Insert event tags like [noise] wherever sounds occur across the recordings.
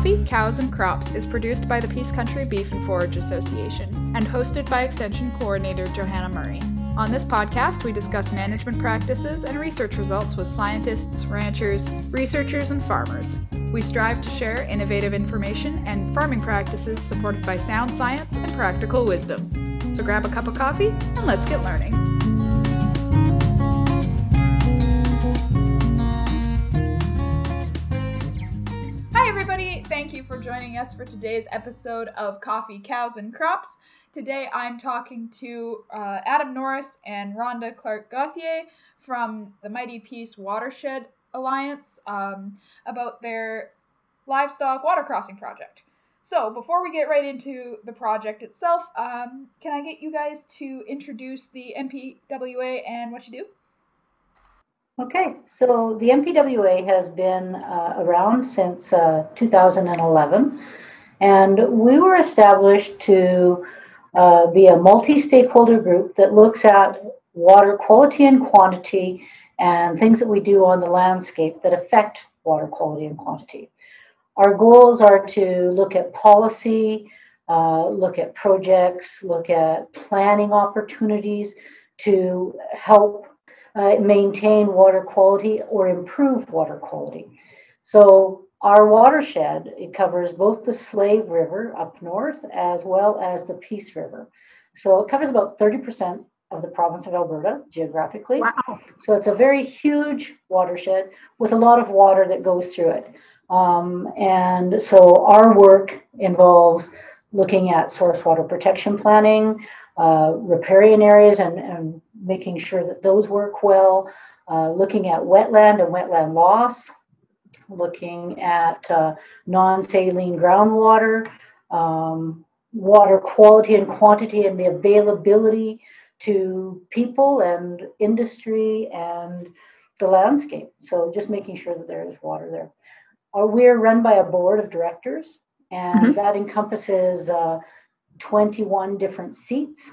Coffee, Cows, and Crops is produced by the Peace Country Beef and Forage Association and hosted by Extension Coordinator Johanna Murray. On this podcast, we discuss management practices and research results with scientists, ranchers, researchers, and farmers. We strive to share innovative information and farming practices supported by sound science and practical wisdom. So grab a cup of coffee and let's get learning. For joining us for today's episode of Coffee, Cows, and Crops. Today I'm talking to uh, Adam Norris and Rhonda Clark Gauthier from the Mighty Peace Watershed Alliance um, about their livestock water crossing project. So, before we get right into the project itself, um, can I get you guys to introduce the MPWA and what you do? Okay, so the MPWA has been uh, around since uh, 2011, and we were established to uh, be a multi stakeholder group that looks at water quality and quantity and things that we do on the landscape that affect water quality and quantity. Our goals are to look at policy, uh, look at projects, look at planning opportunities to help uh, maintain water quality or improve water quality. So our watershed, it covers both the Slave River up north as well as the Peace River. So it covers about 30% of the province of Alberta geographically. Wow. So it's a very huge watershed with a lot of water that goes through it. Um, and so our work involves looking at source water protection planning, uh, riparian areas, and, and making sure that those work well, uh, looking at wetland and wetland loss, looking at uh, non saline groundwater, um, water quality and quantity, and the availability to people and industry and the landscape. So just making sure that there is water there. Uh, we're run by a board of directors, and Mhm. that encompasses uh, 21 different seats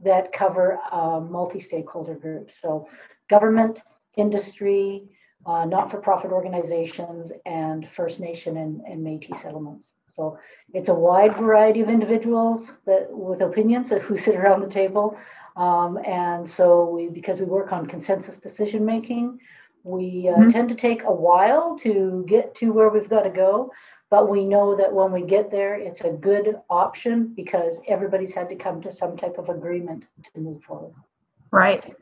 that cover uh, multi stakeholder groups. So, government, industry, uh, not for profit organizations, and First Nation and, and Metis settlements. So, it's a wide variety of individuals that with opinions that [laughs] who sit around the table. Um, and so, we because we work on consensus decision making, we uh, Mhm. tend to take a while to get to where we've got to go, but we know that when we get there, it's a good option because everybody's had to come to some type of agreement to move forward. Right.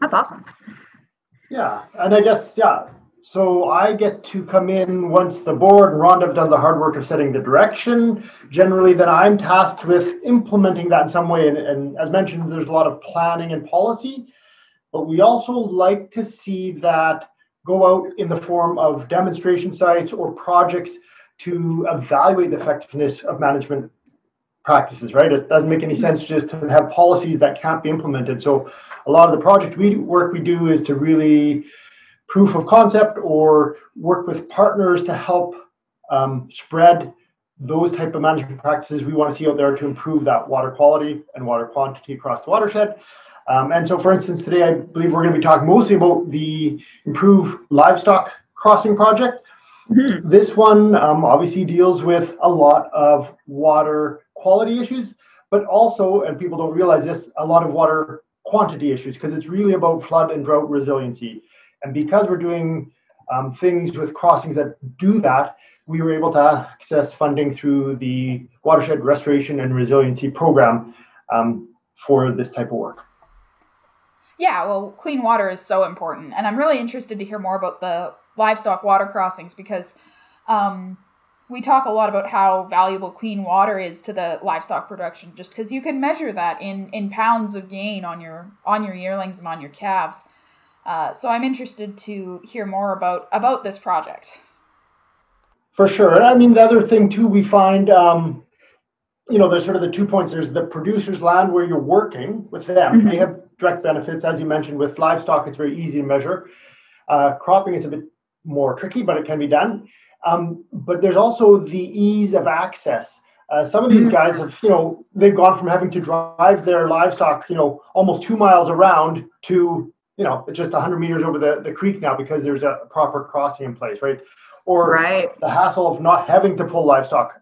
That's awesome. Yeah, and I guess, yeah, so I get to come in once the board and Rhonda have done the hard work of setting the direction. Generally, then I'm tasked with implementing that in some way. And, and as mentioned, there's a lot of planning and policy, but we also like to see that go out in the form of demonstration sites or projects to evaluate the effectiveness of management practices, right? It doesn't make any sense just to have policies that can't be implemented. So a lot of the project we work we do is to really proof of concept or work with partners to help um, spread those type of management practices we want to see out there to improve that water quality and water quantity across the watershed. Um, and so, for instance, today I believe we're going to be talking mostly about the Improve Livestock Crossing project. Mhm. This one um, obviously deals with a lot of water quality issues, but also, and people don't realize this, a lot of water quantity issues because it's really about flood and drought resiliency. And because we're doing um, things with crossings that do that, we were able to access funding through the Watershed Restoration and Resiliency Program um, for this type of work. Yeah, well, clean water is so important, and I'm really interested to hear more about the livestock water crossings because um, we talk a lot about how valuable clean water is to the livestock production, just because you can measure that in in pounds of gain on your on your yearlings and on your calves. Uh, so I'm interested to hear more about about this project. For sure. And I mean, the other thing too, we find, um, you know, there's sort of the two points. There's the producer's land where you're working with them. Mhm. They have direct benefits, as you mentioned, with livestock, it's very easy to measure. Uh, cropping is a bit more tricky, but it can be done. Um, but there's also the ease of access. Uh, some of these Mhm. guys have, you know, they've gone from having to drive their livestock, you know, almost two miles around to, you know, just 100 meters over the, the creek now because there's a proper crossing in place, right? or right. the hassle of not having to pull livestock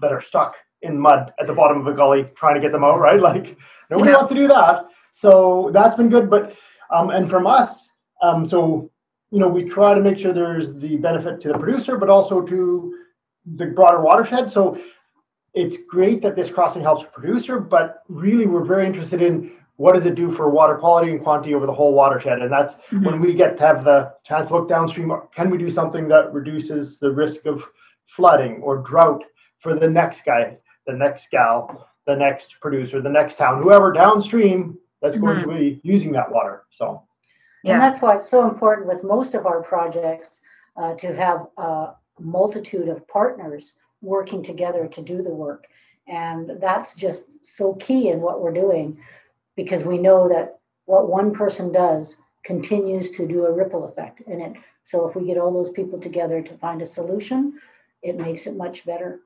that are stuck in mud at the bottom of a gully trying to get them out, right? [laughs] Like nobody Yeah. wants to do that. So that's been good. But um, and from us, um, so you know, we try to make sure there's the benefit to the producer, but also to the broader watershed. So it's great that this crossing helps the producer, but really we're very interested in what does it do for water quality and quantity over the whole watershed. And that's mm-hmm. when we get to have the chance to look downstream, can we do something that reduces the risk of flooding or drought for the next guy, the next gal, the next producer, the next town, whoever downstream that's going mm-hmm. to be using that water. So Yeah. And that's why it's so important with most of our projects uh, to have a multitude of partners working together to do the work. And that's just so key in what we're doing because we know that what one person does continues to do a ripple effect in it. So if we get all those people together to find a solution, it makes it much better.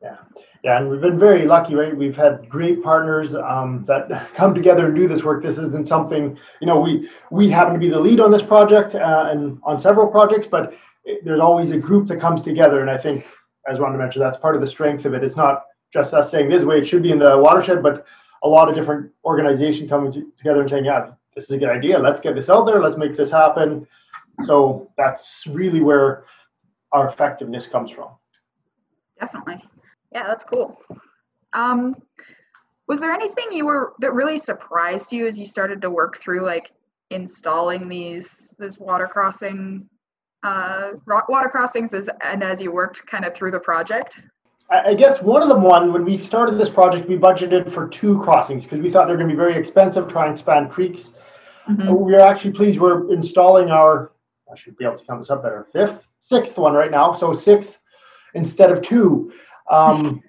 Yeah, yeah, and we've been very lucky, right? We've had great partners um, that [laughs] come together and do this work. This isn't something, you know, we we happen to be the lead on this project uh, and on several projects, but it, there's always a group that comes together. And I think, as Rhonda mentioned, that's part of the strength of it. It's not just us saying this way it should be in the watershed, but a lot of different organizations coming to, together and saying, yeah, this is a good idea. Let's get this out there. Let's make this happen. So that's really where our effectiveness comes from. Definitely. Yeah, that's cool. Um, was there anything you were that really surprised you as you started to work through like installing these this water crossing uh water crossings as and as you worked kind of through the project? I guess one of them, one, when we started this project, we budgeted for two crossings because we thought they're going to be very expensive, trying to span creeks. Mhm. We are actually pleased we're installing our, I should be able to count this up better, fifth, sixth one right now. So sixth instead of two. Um,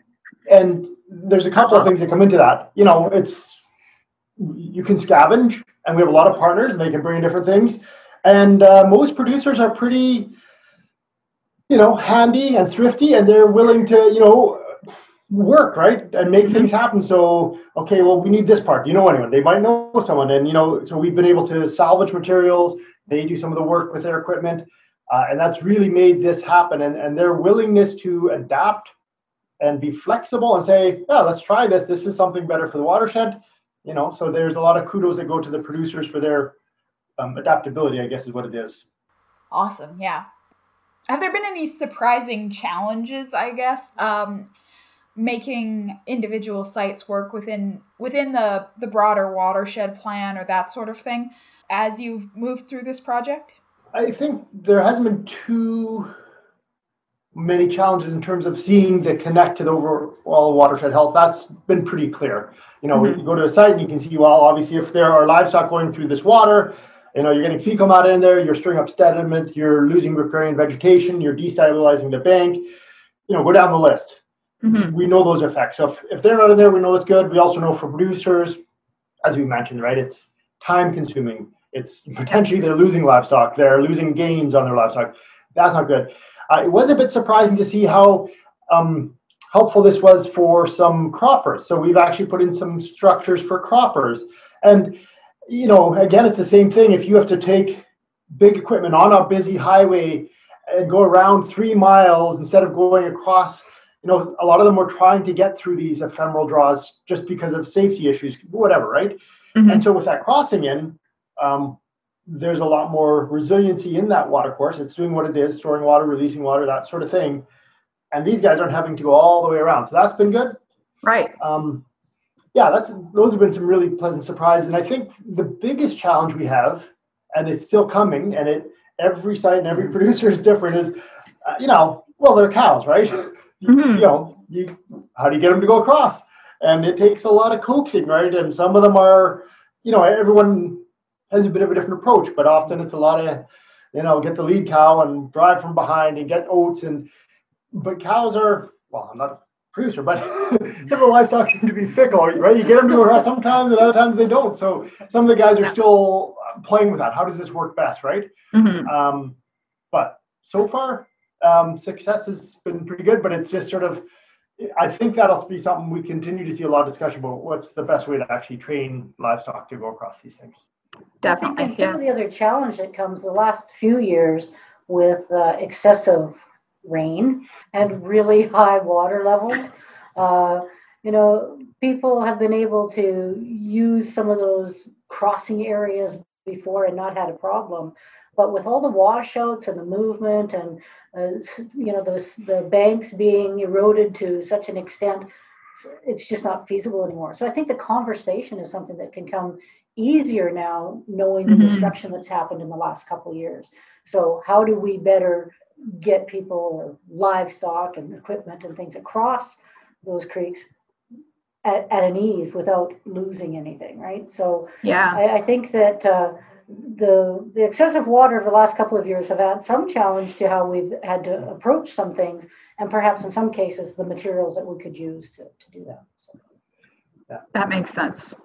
and there's a couple of things that come into that. You know, it's, you can scavenge, and we have a lot of partners, and they can bring in different things. And uh, most producers are pretty, you know, handy and thrifty, and they're willing to, you know, work right and make things happen. So, okay, well, we need this part. Do you know anyone? They might know someone, and you know, so we've been able to salvage materials. They do some of the work with their equipment, uh, and that's really made this happen. And and their willingness to adapt and be flexible and say, yeah, let's try this. This is something better for the watershed. You know, so there's a lot of kudos that go to the producers for their um, adaptability. I guess is what it is. Awesome. Yeah. Have there been any surprising challenges, I guess, um, making individual sites work within within the the broader watershed plan or that sort of thing as you've moved through this project? I think there hasn't been too many challenges in terms of seeing the connect to the overall watershed health. That's been pretty clear. You know, you go to a site and you can see, well, obviously, if there are livestock going through this water, you know, you're getting fecal matter in there, you're stirring up sediment, you're losing riparian vegetation, you're destabilizing the bank. You know, go down the list. Mm-hmm. We know those effects. So if, if they're not in there, we know it's good. We also know for producers, as we mentioned, right, it's time consuming. It's potentially they're losing livestock, they're losing gains on their livestock. That's not good. Uh, it was a bit surprising to see how um, helpful this was for some croppers. So we've actually put in some structures for croppers. And, you know, again, it's the same thing. If you have to take big equipment on a busy highway and go around three miles instead of going across, you know, a lot of them were trying to get through these ephemeral draws just because of safety issues, whatever, right? Mhm. And so with that crossing in, um, there's a lot more resiliency in that water course. It's doing what it is, storing water, releasing water, that sort of thing. And these guys aren't having to go all the way around. So that's been good. Right. Um, yeah, that's those have been some really pleasant surprises. And I think the biggest challenge we have, and it's still coming, and it every site and every producer is different. Is uh, you know, well, they're cows, right? You- Mhm. You know, you how do you get them to go across? And it takes a lot of coaxing, right? And some of them are, you know, everyone has a bit of a different approach, but often it's a lot of, you know, get the lead cow and drive from behind and get oats and, but cows are, well, I'm not a producer, but [laughs] some of the livestock seem to be fickle, right? You get them to go across sometimes and other times they don't. So some of the guys are still playing with that. How does this work best, right? Mhm. Um, but so far, um, success has been pretty good, but it's just sort of, I think that'll be something we continue to see a lot of discussion about. What's the best way to actually train livestock to go across these things? I think Definitely. and some of the other challenge that comes the last few years with uh, excessive rain and really high water levels. Uh, you know, people have been able to use some of those crossing areas before and not had a problem. But with all the washouts and the movement and uh, you know the the banks being eroded to such an extent, it's just not feasible anymore. So I think the conversation is something that can come easier now, knowing the mm-hmm. destruction that's happened in the last couple years. So how do we better get people or livestock and equipment and things across those creeks at, at an ease without losing anything, right? So yeah, I, I think that uh, the the excessive water of the last couple of years have had some challenge to how we've had to approach some things, and perhaps in some cases the materials that we could use to, to do that. So. Yeah. That makes sense.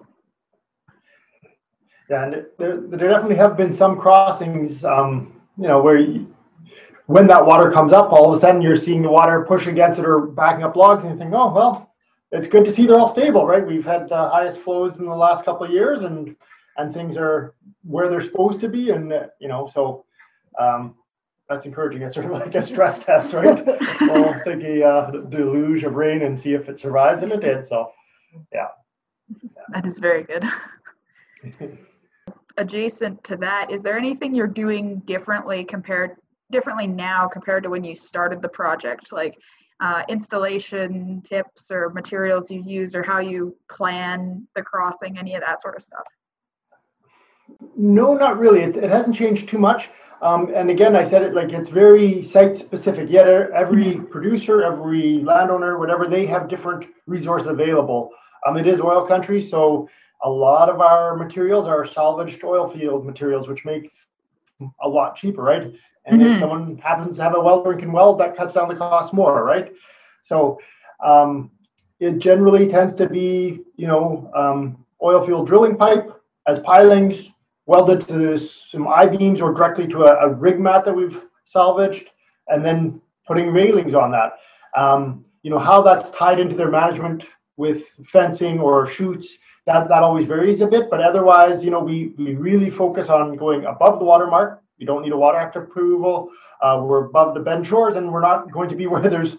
Yeah, and there, there definitely have been some crossings, um, you know, where you, when that water comes up, all of a sudden you're seeing the water push against it or backing up logs, and you think, oh well, it's good to see they're all stable, right? We've had the highest flows in the last couple of years, and and things are where they're supposed to be, and uh, you know, so um, that's encouraging. It's [laughs] sort of like a stress test, right? [laughs] we'll take a uh, deluge of rain and see if it survives, and it did. So, yeah. yeah. That is very good. [laughs] Adjacent to that, is there anything you're doing differently compared differently now compared to when you started the project? Like uh, installation tips or materials you use or how you plan the crossing, any of that sort of stuff? No, not really. It, it hasn't changed too much. Um, and again, I said it like it's very site specific. Yet every mm-hmm. producer, every landowner, whatever, they have different resources available. Um, it is oil country, so a lot of our materials are salvaged oil field materials, which make a lot cheaper, right? And mm-hmm. if someone happens to have a well drinking well, that cuts down the cost more, right? So um, it generally tends to be, you know, um, oil field drilling pipe as pilings welded to some I-beams or directly to a, a, rig mat that we've salvaged, and then putting railings on that. Um, you know, how that's tied into their management with fencing or chutes. that, that always varies a bit, but otherwise, you know, we, we really focus on going above the water mark we don't need a water act approval. Uh, we're above the bend shores, and we're not going to be [laughs] where there's,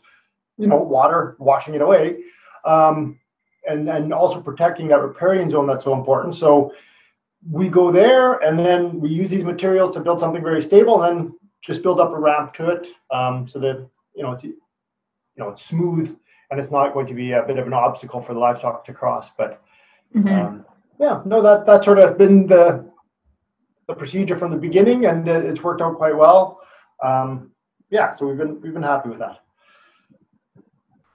you know, water washing it away. Um, and then also protecting that riparian zone that's so important. So we go there, and then we use these materials to build something very stable, and then just build up a ramp to it, um, so that you know it's you know it's smooth and it's not going to be a bit of an obstacle for the livestock to cross. But mm-hmm. um, yeah, no, that that's sort of been the the procedure from the beginning, and it's worked out quite well. Um, yeah, so we've been we've been happy with that.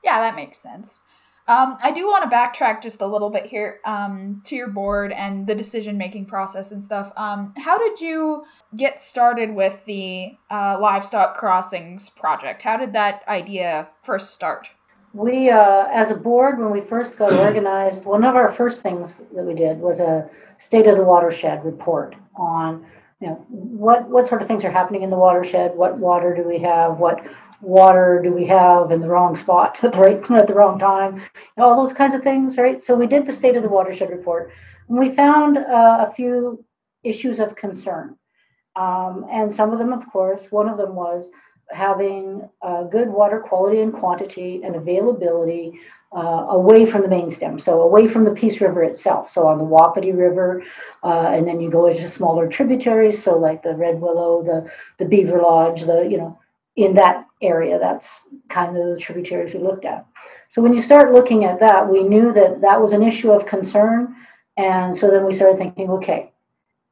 Yeah, that makes sense. Um, I do want to backtrack just a little bit here um, to your board and the decision making process and stuff. Um, how did you get started with the uh, livestock crossings project? How did that idea first start? We, uh, as a board, when we first got [clears throat] organized, one of our first things that we did was a state of the watershed report on, you know, what what sort of things are happening in the watershed. What water do we have? What water do we have in the wrong spot [laughs] at the right at the wrong time? You know, all those kinds of things, right? So we did the state of the watershed report, and we found uh, a few issues of concern. Um, and some of them, of course, one of them was having uh, good water quality and quantity and availability uh, away from the main stem, so away from the Peace River itself. So on the Wapiti River, uh, and then you go into smaller tributaries, so like the Red Willow, the the Beaverlodge, the you know, in that area, that's kind of the tributaries we looked at. So when you start looking at that, we knew that that was an issue of concern, and so then we started thinking, okay,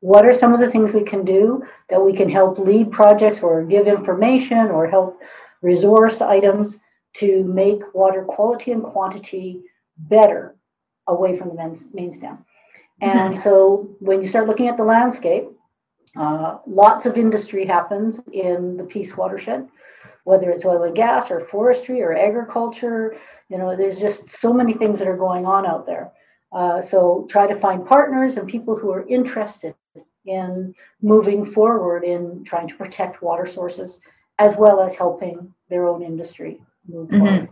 what are some of the things we can do that we can help lead projects or give information or help resource items to make water quality and quantity better away from the main, stem. And mm-hmm. so when you start looking at the landscape, uh, lots of industry happens in the Peace watershed, whether it's oil and gas or forestry or agriculture. You know, there's just so many things that are going on out there. Uh, so try to find partners and people who are interested in moving forward in trying to protect water sources as well as helping their own industry move mm-hmm. forward.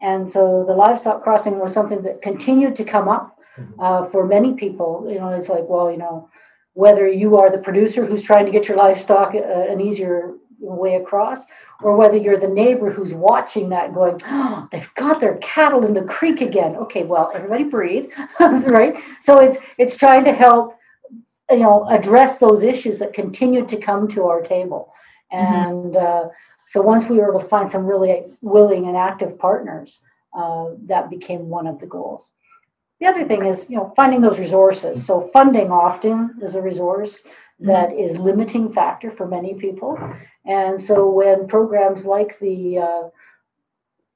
And so the livestock crossing was something that continued to come up uh, for many people. You know, it's like, well, you know, whether you are the producer who's trying to get your livestock uh, an easier way across, or whether you're the neighbor who's watching that going, oh, they've got their cattle in the creek again. Okay, well, everybody breathe, [laughs] right? So it's it's trying to help, you know, address those issues that continue to come to our table. Mm-hmm. And mm-hmm. uh, so once we were able to find some really willing and active partners, uh, that became one of the goals. The other thing is, you know, finding those resources. So funding often is a resource that is limiting factor for many people. And so when programs like the uh,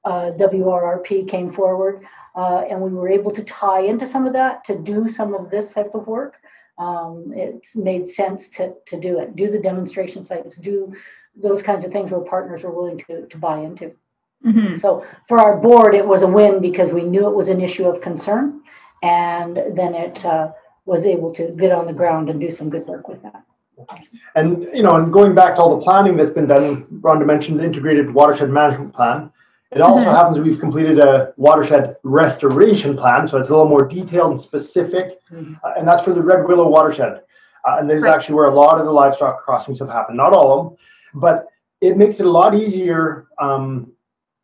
uh, WRRP came forward, uh, and we were able to tie into some of that to do some of this type of work, um, it made sense to, to do it, do the demonstration sites, do those kinds of things where partners were willing to, to buy into. Mm-hmm. So for our board, it was a win because we knew it was an issue of concern, and then it uh, was able to get on the ground and do some good work with that. And you know, and going back to all the planning that's been done, Rhonda mentioned the integrated watershed management plan. It also mm-hmm. happens we've completed a watershed restoration plan, so it's a little more detailed and specific, mm-hmm. uh, and that's for the Red Willow watershed. Uh, and this right. is actually where a lot of the livestock crossings have happened. Not all of them, but it makes it a lot easier um,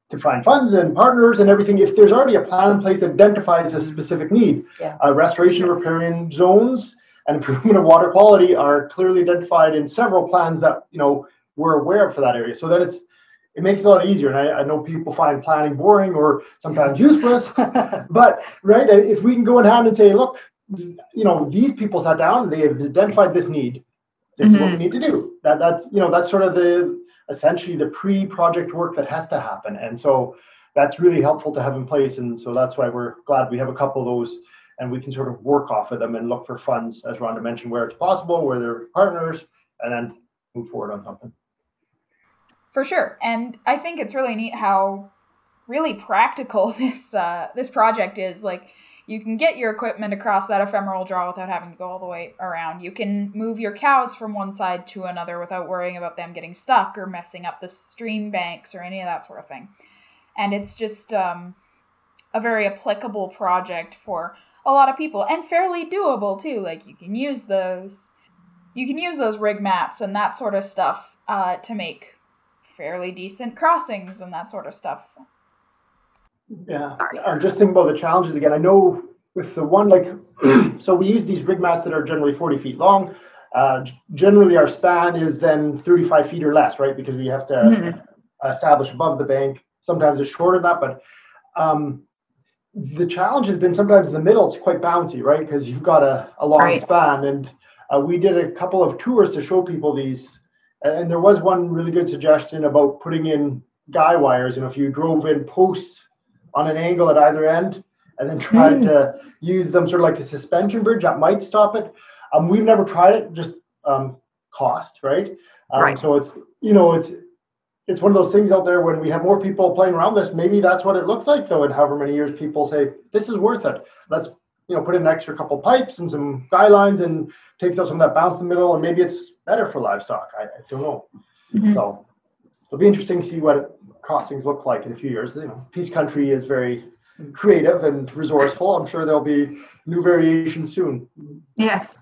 to find funds and partners and everything if there's already a plan in place that identifies a specific need. Yeah. Uh, restoration and riparian zones and [laughs] improvement of water quality are clearly identified in several plans that you know we're aware of for that area. So that it's it makes it a lot easier. And I, I know people find planning boring or sometimes useless, [laughs] but right if we can go in hand and say, look, you know, these people sat down, they have identified this need. This mm-hmm. is what we mm-hmm. need to do. That that's you know that's sort of the essentially the pre-project work that has to happen. And so that's really helpful to have in place. And so that's why we're glad we have a couple of those and we can sort of work off of them and look for funds, as Rhonda mentioned, where it's possible, where they're partners, and then move forward on something. For sure. And I think it's really neat how really practical [laughs] this uh, this project is. Like you can get your equipment across that ephemeral draw without having to go all the way around. You can move your cows from one side to another without worrying about them getting stuck or messing up the stream banks or any of that sort of thing. And it's just um, a very applicable project for a lot of people and fairly doable too. Like you can use those, you can use those rig mats and that sort of stuff uh, to make fairly decent crossings and that sort of stuff. Yeah, I'm just thinking about the challenges again. I know with the one like, [clears throat] so we use these rig mats that are generally 40 feet long. Uh, generally, our span is then 35 feet or less, right? Because we have to mm-hmm. establish above the bank. Sometimes it's shorter than that, but um, the challenge has been sometimes the middle. It's quite bouncy, right? Because you've got a, a long right. span, and uh, we did a couple of tours to show people these. And there was one really good suggestion about putting in guy wires. You know, if you drove in posts on an angle at either end and then tried mm. to use them sort of like a suspension bridge that might stop it. Um, we've never tried it, just um, cost, right? Um, right. So it's you know it's it's one of those things out there when we have more people playing around this. Maybe that's what it looks like though. In however many years people say this is worth it. Let's you know put in an extra couple pipes and some guy lines and takes out some of that bounce in the middle and maybe it's better for livestock. I, I don't know. Mm-hmm. So it'll be interesting to see what crossings look like in a few years. You know, Peace Country is very creative and resourceful. I'm sure there'll be new variations soon. Yes.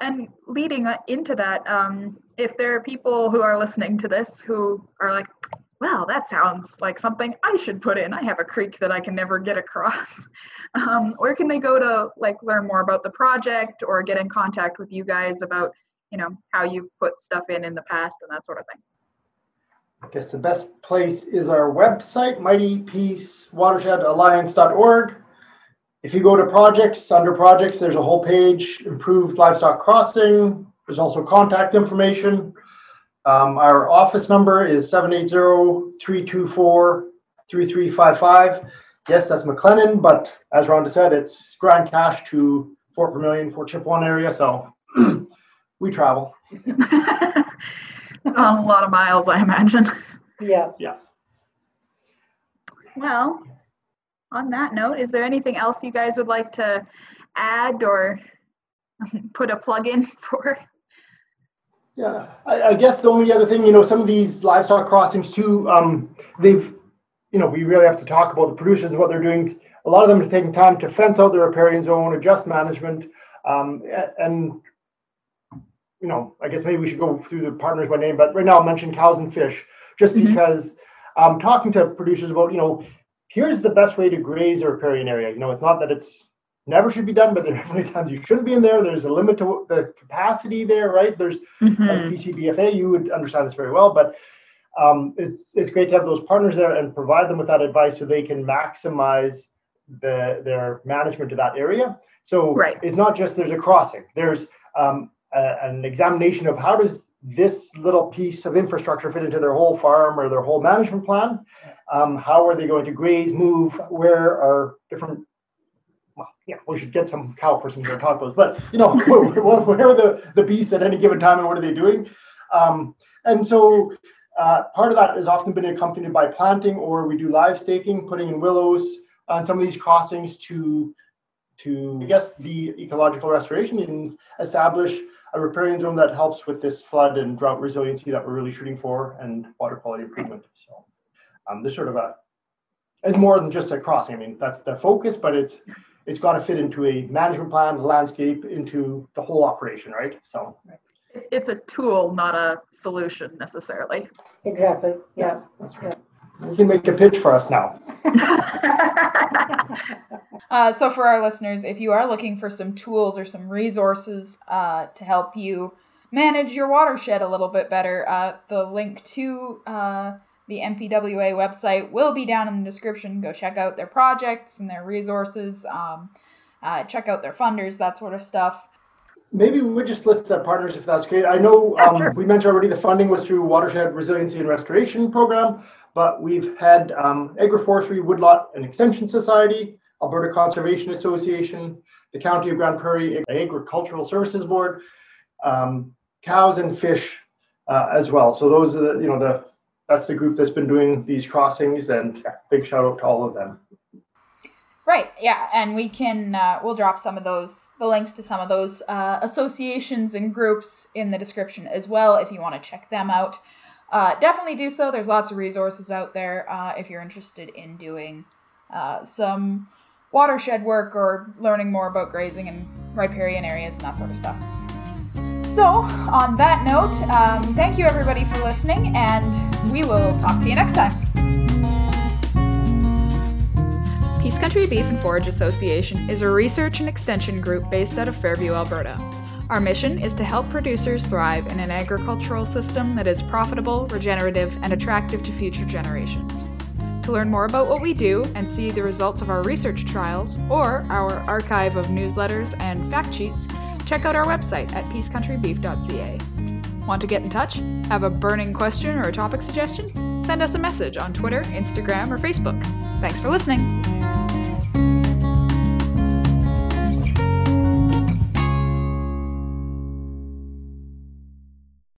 And leading into that, um, if there are people who are listening to this who are like, well, that sounds like something I should put in. I have a creek that I can never get across. [laughs] Um, where can they go to like learn more about the project or get in contact with you guys about, you know, how you've put stuff in in the past and that sort of thing? I guess the best place is our website, mightypeacewatershedalliance.org. If you go to projects, under projects, there's a whole page, improved livestock crossing. There's also contact information. Um, our office number is 780-324-3355. Yes, that's McLennan, but as Rhonda said, it's Grande Cache to Fort Vermilion, Fort Chipewyan area, so [clears throat] we travel. [laughs] a lot of miles, I imagine. Yeah. Yeah. Well, on that note, is there anything else you guys would like to add or [laughs] put a plug in for? Yeah, I, I, guess the only other thing, you know, some of these livestock crossings too, um, they've, you know, we really have to talk about the producers and what they're doing. A lot of them are taking time to fence out their riparian zone, adjust management, um, and you know, I guess maybe we should go through the partners by name, but right now I'll mention cows and fish just mm-hmm. because I'm talking to producers about, you know, here's the best way to graze a riparian area. You know, it's not that it's never should be done, but there are [laughs] definitely times you shouldn't be in there. There's a limit to the capacity there, right? There's mm-hmm. as PCBFA, you would understand this very well, but um, it's it's great to have those partners there and provide them with that advice so they can maximize the their management of that area. So right. it's not just there's a crossing. There's um, a, an examination of how does this little piece of infrastructure fit into their whole farm or their whole management plan. Um, how are they going to graze, move? Where are different yeah, we should get some cow person here to talk about this, but you know, [laughs] where, are the, the beasts at any given time and what are they doing? Um, and so uh, part of that has often been accompanied by planting or we do live staking, putting in willows on some of these crossings to, to I guess, the ecological restoration and establish a riparian zone that helps with this flood and drought resiliency that we're really shooting for and water quality improvement. So um, there's sort of a, it's more than just a crossing. I mean, that's the focus, but it's it's got to fit into a management plan, landscape, into the whole operation, right? So it's a tool, not a solution necessarily. Exactly. Yeah. That's right. You can make a pitch for us now. [laughs] uh, so, for our listeners, if you are looking for some tools or some resources uh, to help you manage your watershed a little bit better, uh, the link to uh, the MPWA website will be down in the description. Go check out their projects and their resources. Um, uh, check out their funders, that sort of stuff. Maybe we would just list the partners if that's okay. I know um, sure. we mentioned already the funding was through Watershed Resiliency and Restoration Program, but we've had um, Agroforestry, Woodlot and Extension Society, Alberta Conservation Association, the County of Grande Prairie Agricultural Services Board, um, cows and fish uh, as well. So those are the, you know the that's the group that's been doing these crossings, and big shout out to all of them. Right. Yeah, and we can uh, we'll drop some of those the links to some of those uh, associations and groups in the description as well if you want to check them out. Uh, definitely do so. There's lots of resources out there uh, if you're interested in doing uh, some watershed work or learning more about grazing in riparian areas and that sort of stuff. So, on that note, um, thank you everybody for listening, and we will talk to you next time. Peace Country Beef and Forage Association is a research and extension group based out of Fairview, Alberta. Our mission is to help producers thrive in an agricultural system that is profitable, regenerative, and attractive to future generations. To learn more about what we do and see the results of our research trials or our archive of newsletters and fact sheets, check out our website at peacecountrybeef.ca. Want to get in touch? Have a burning question or a topic suggestion? Send us a message on Twitter, Instagram, or Facebook. Thanks for listening.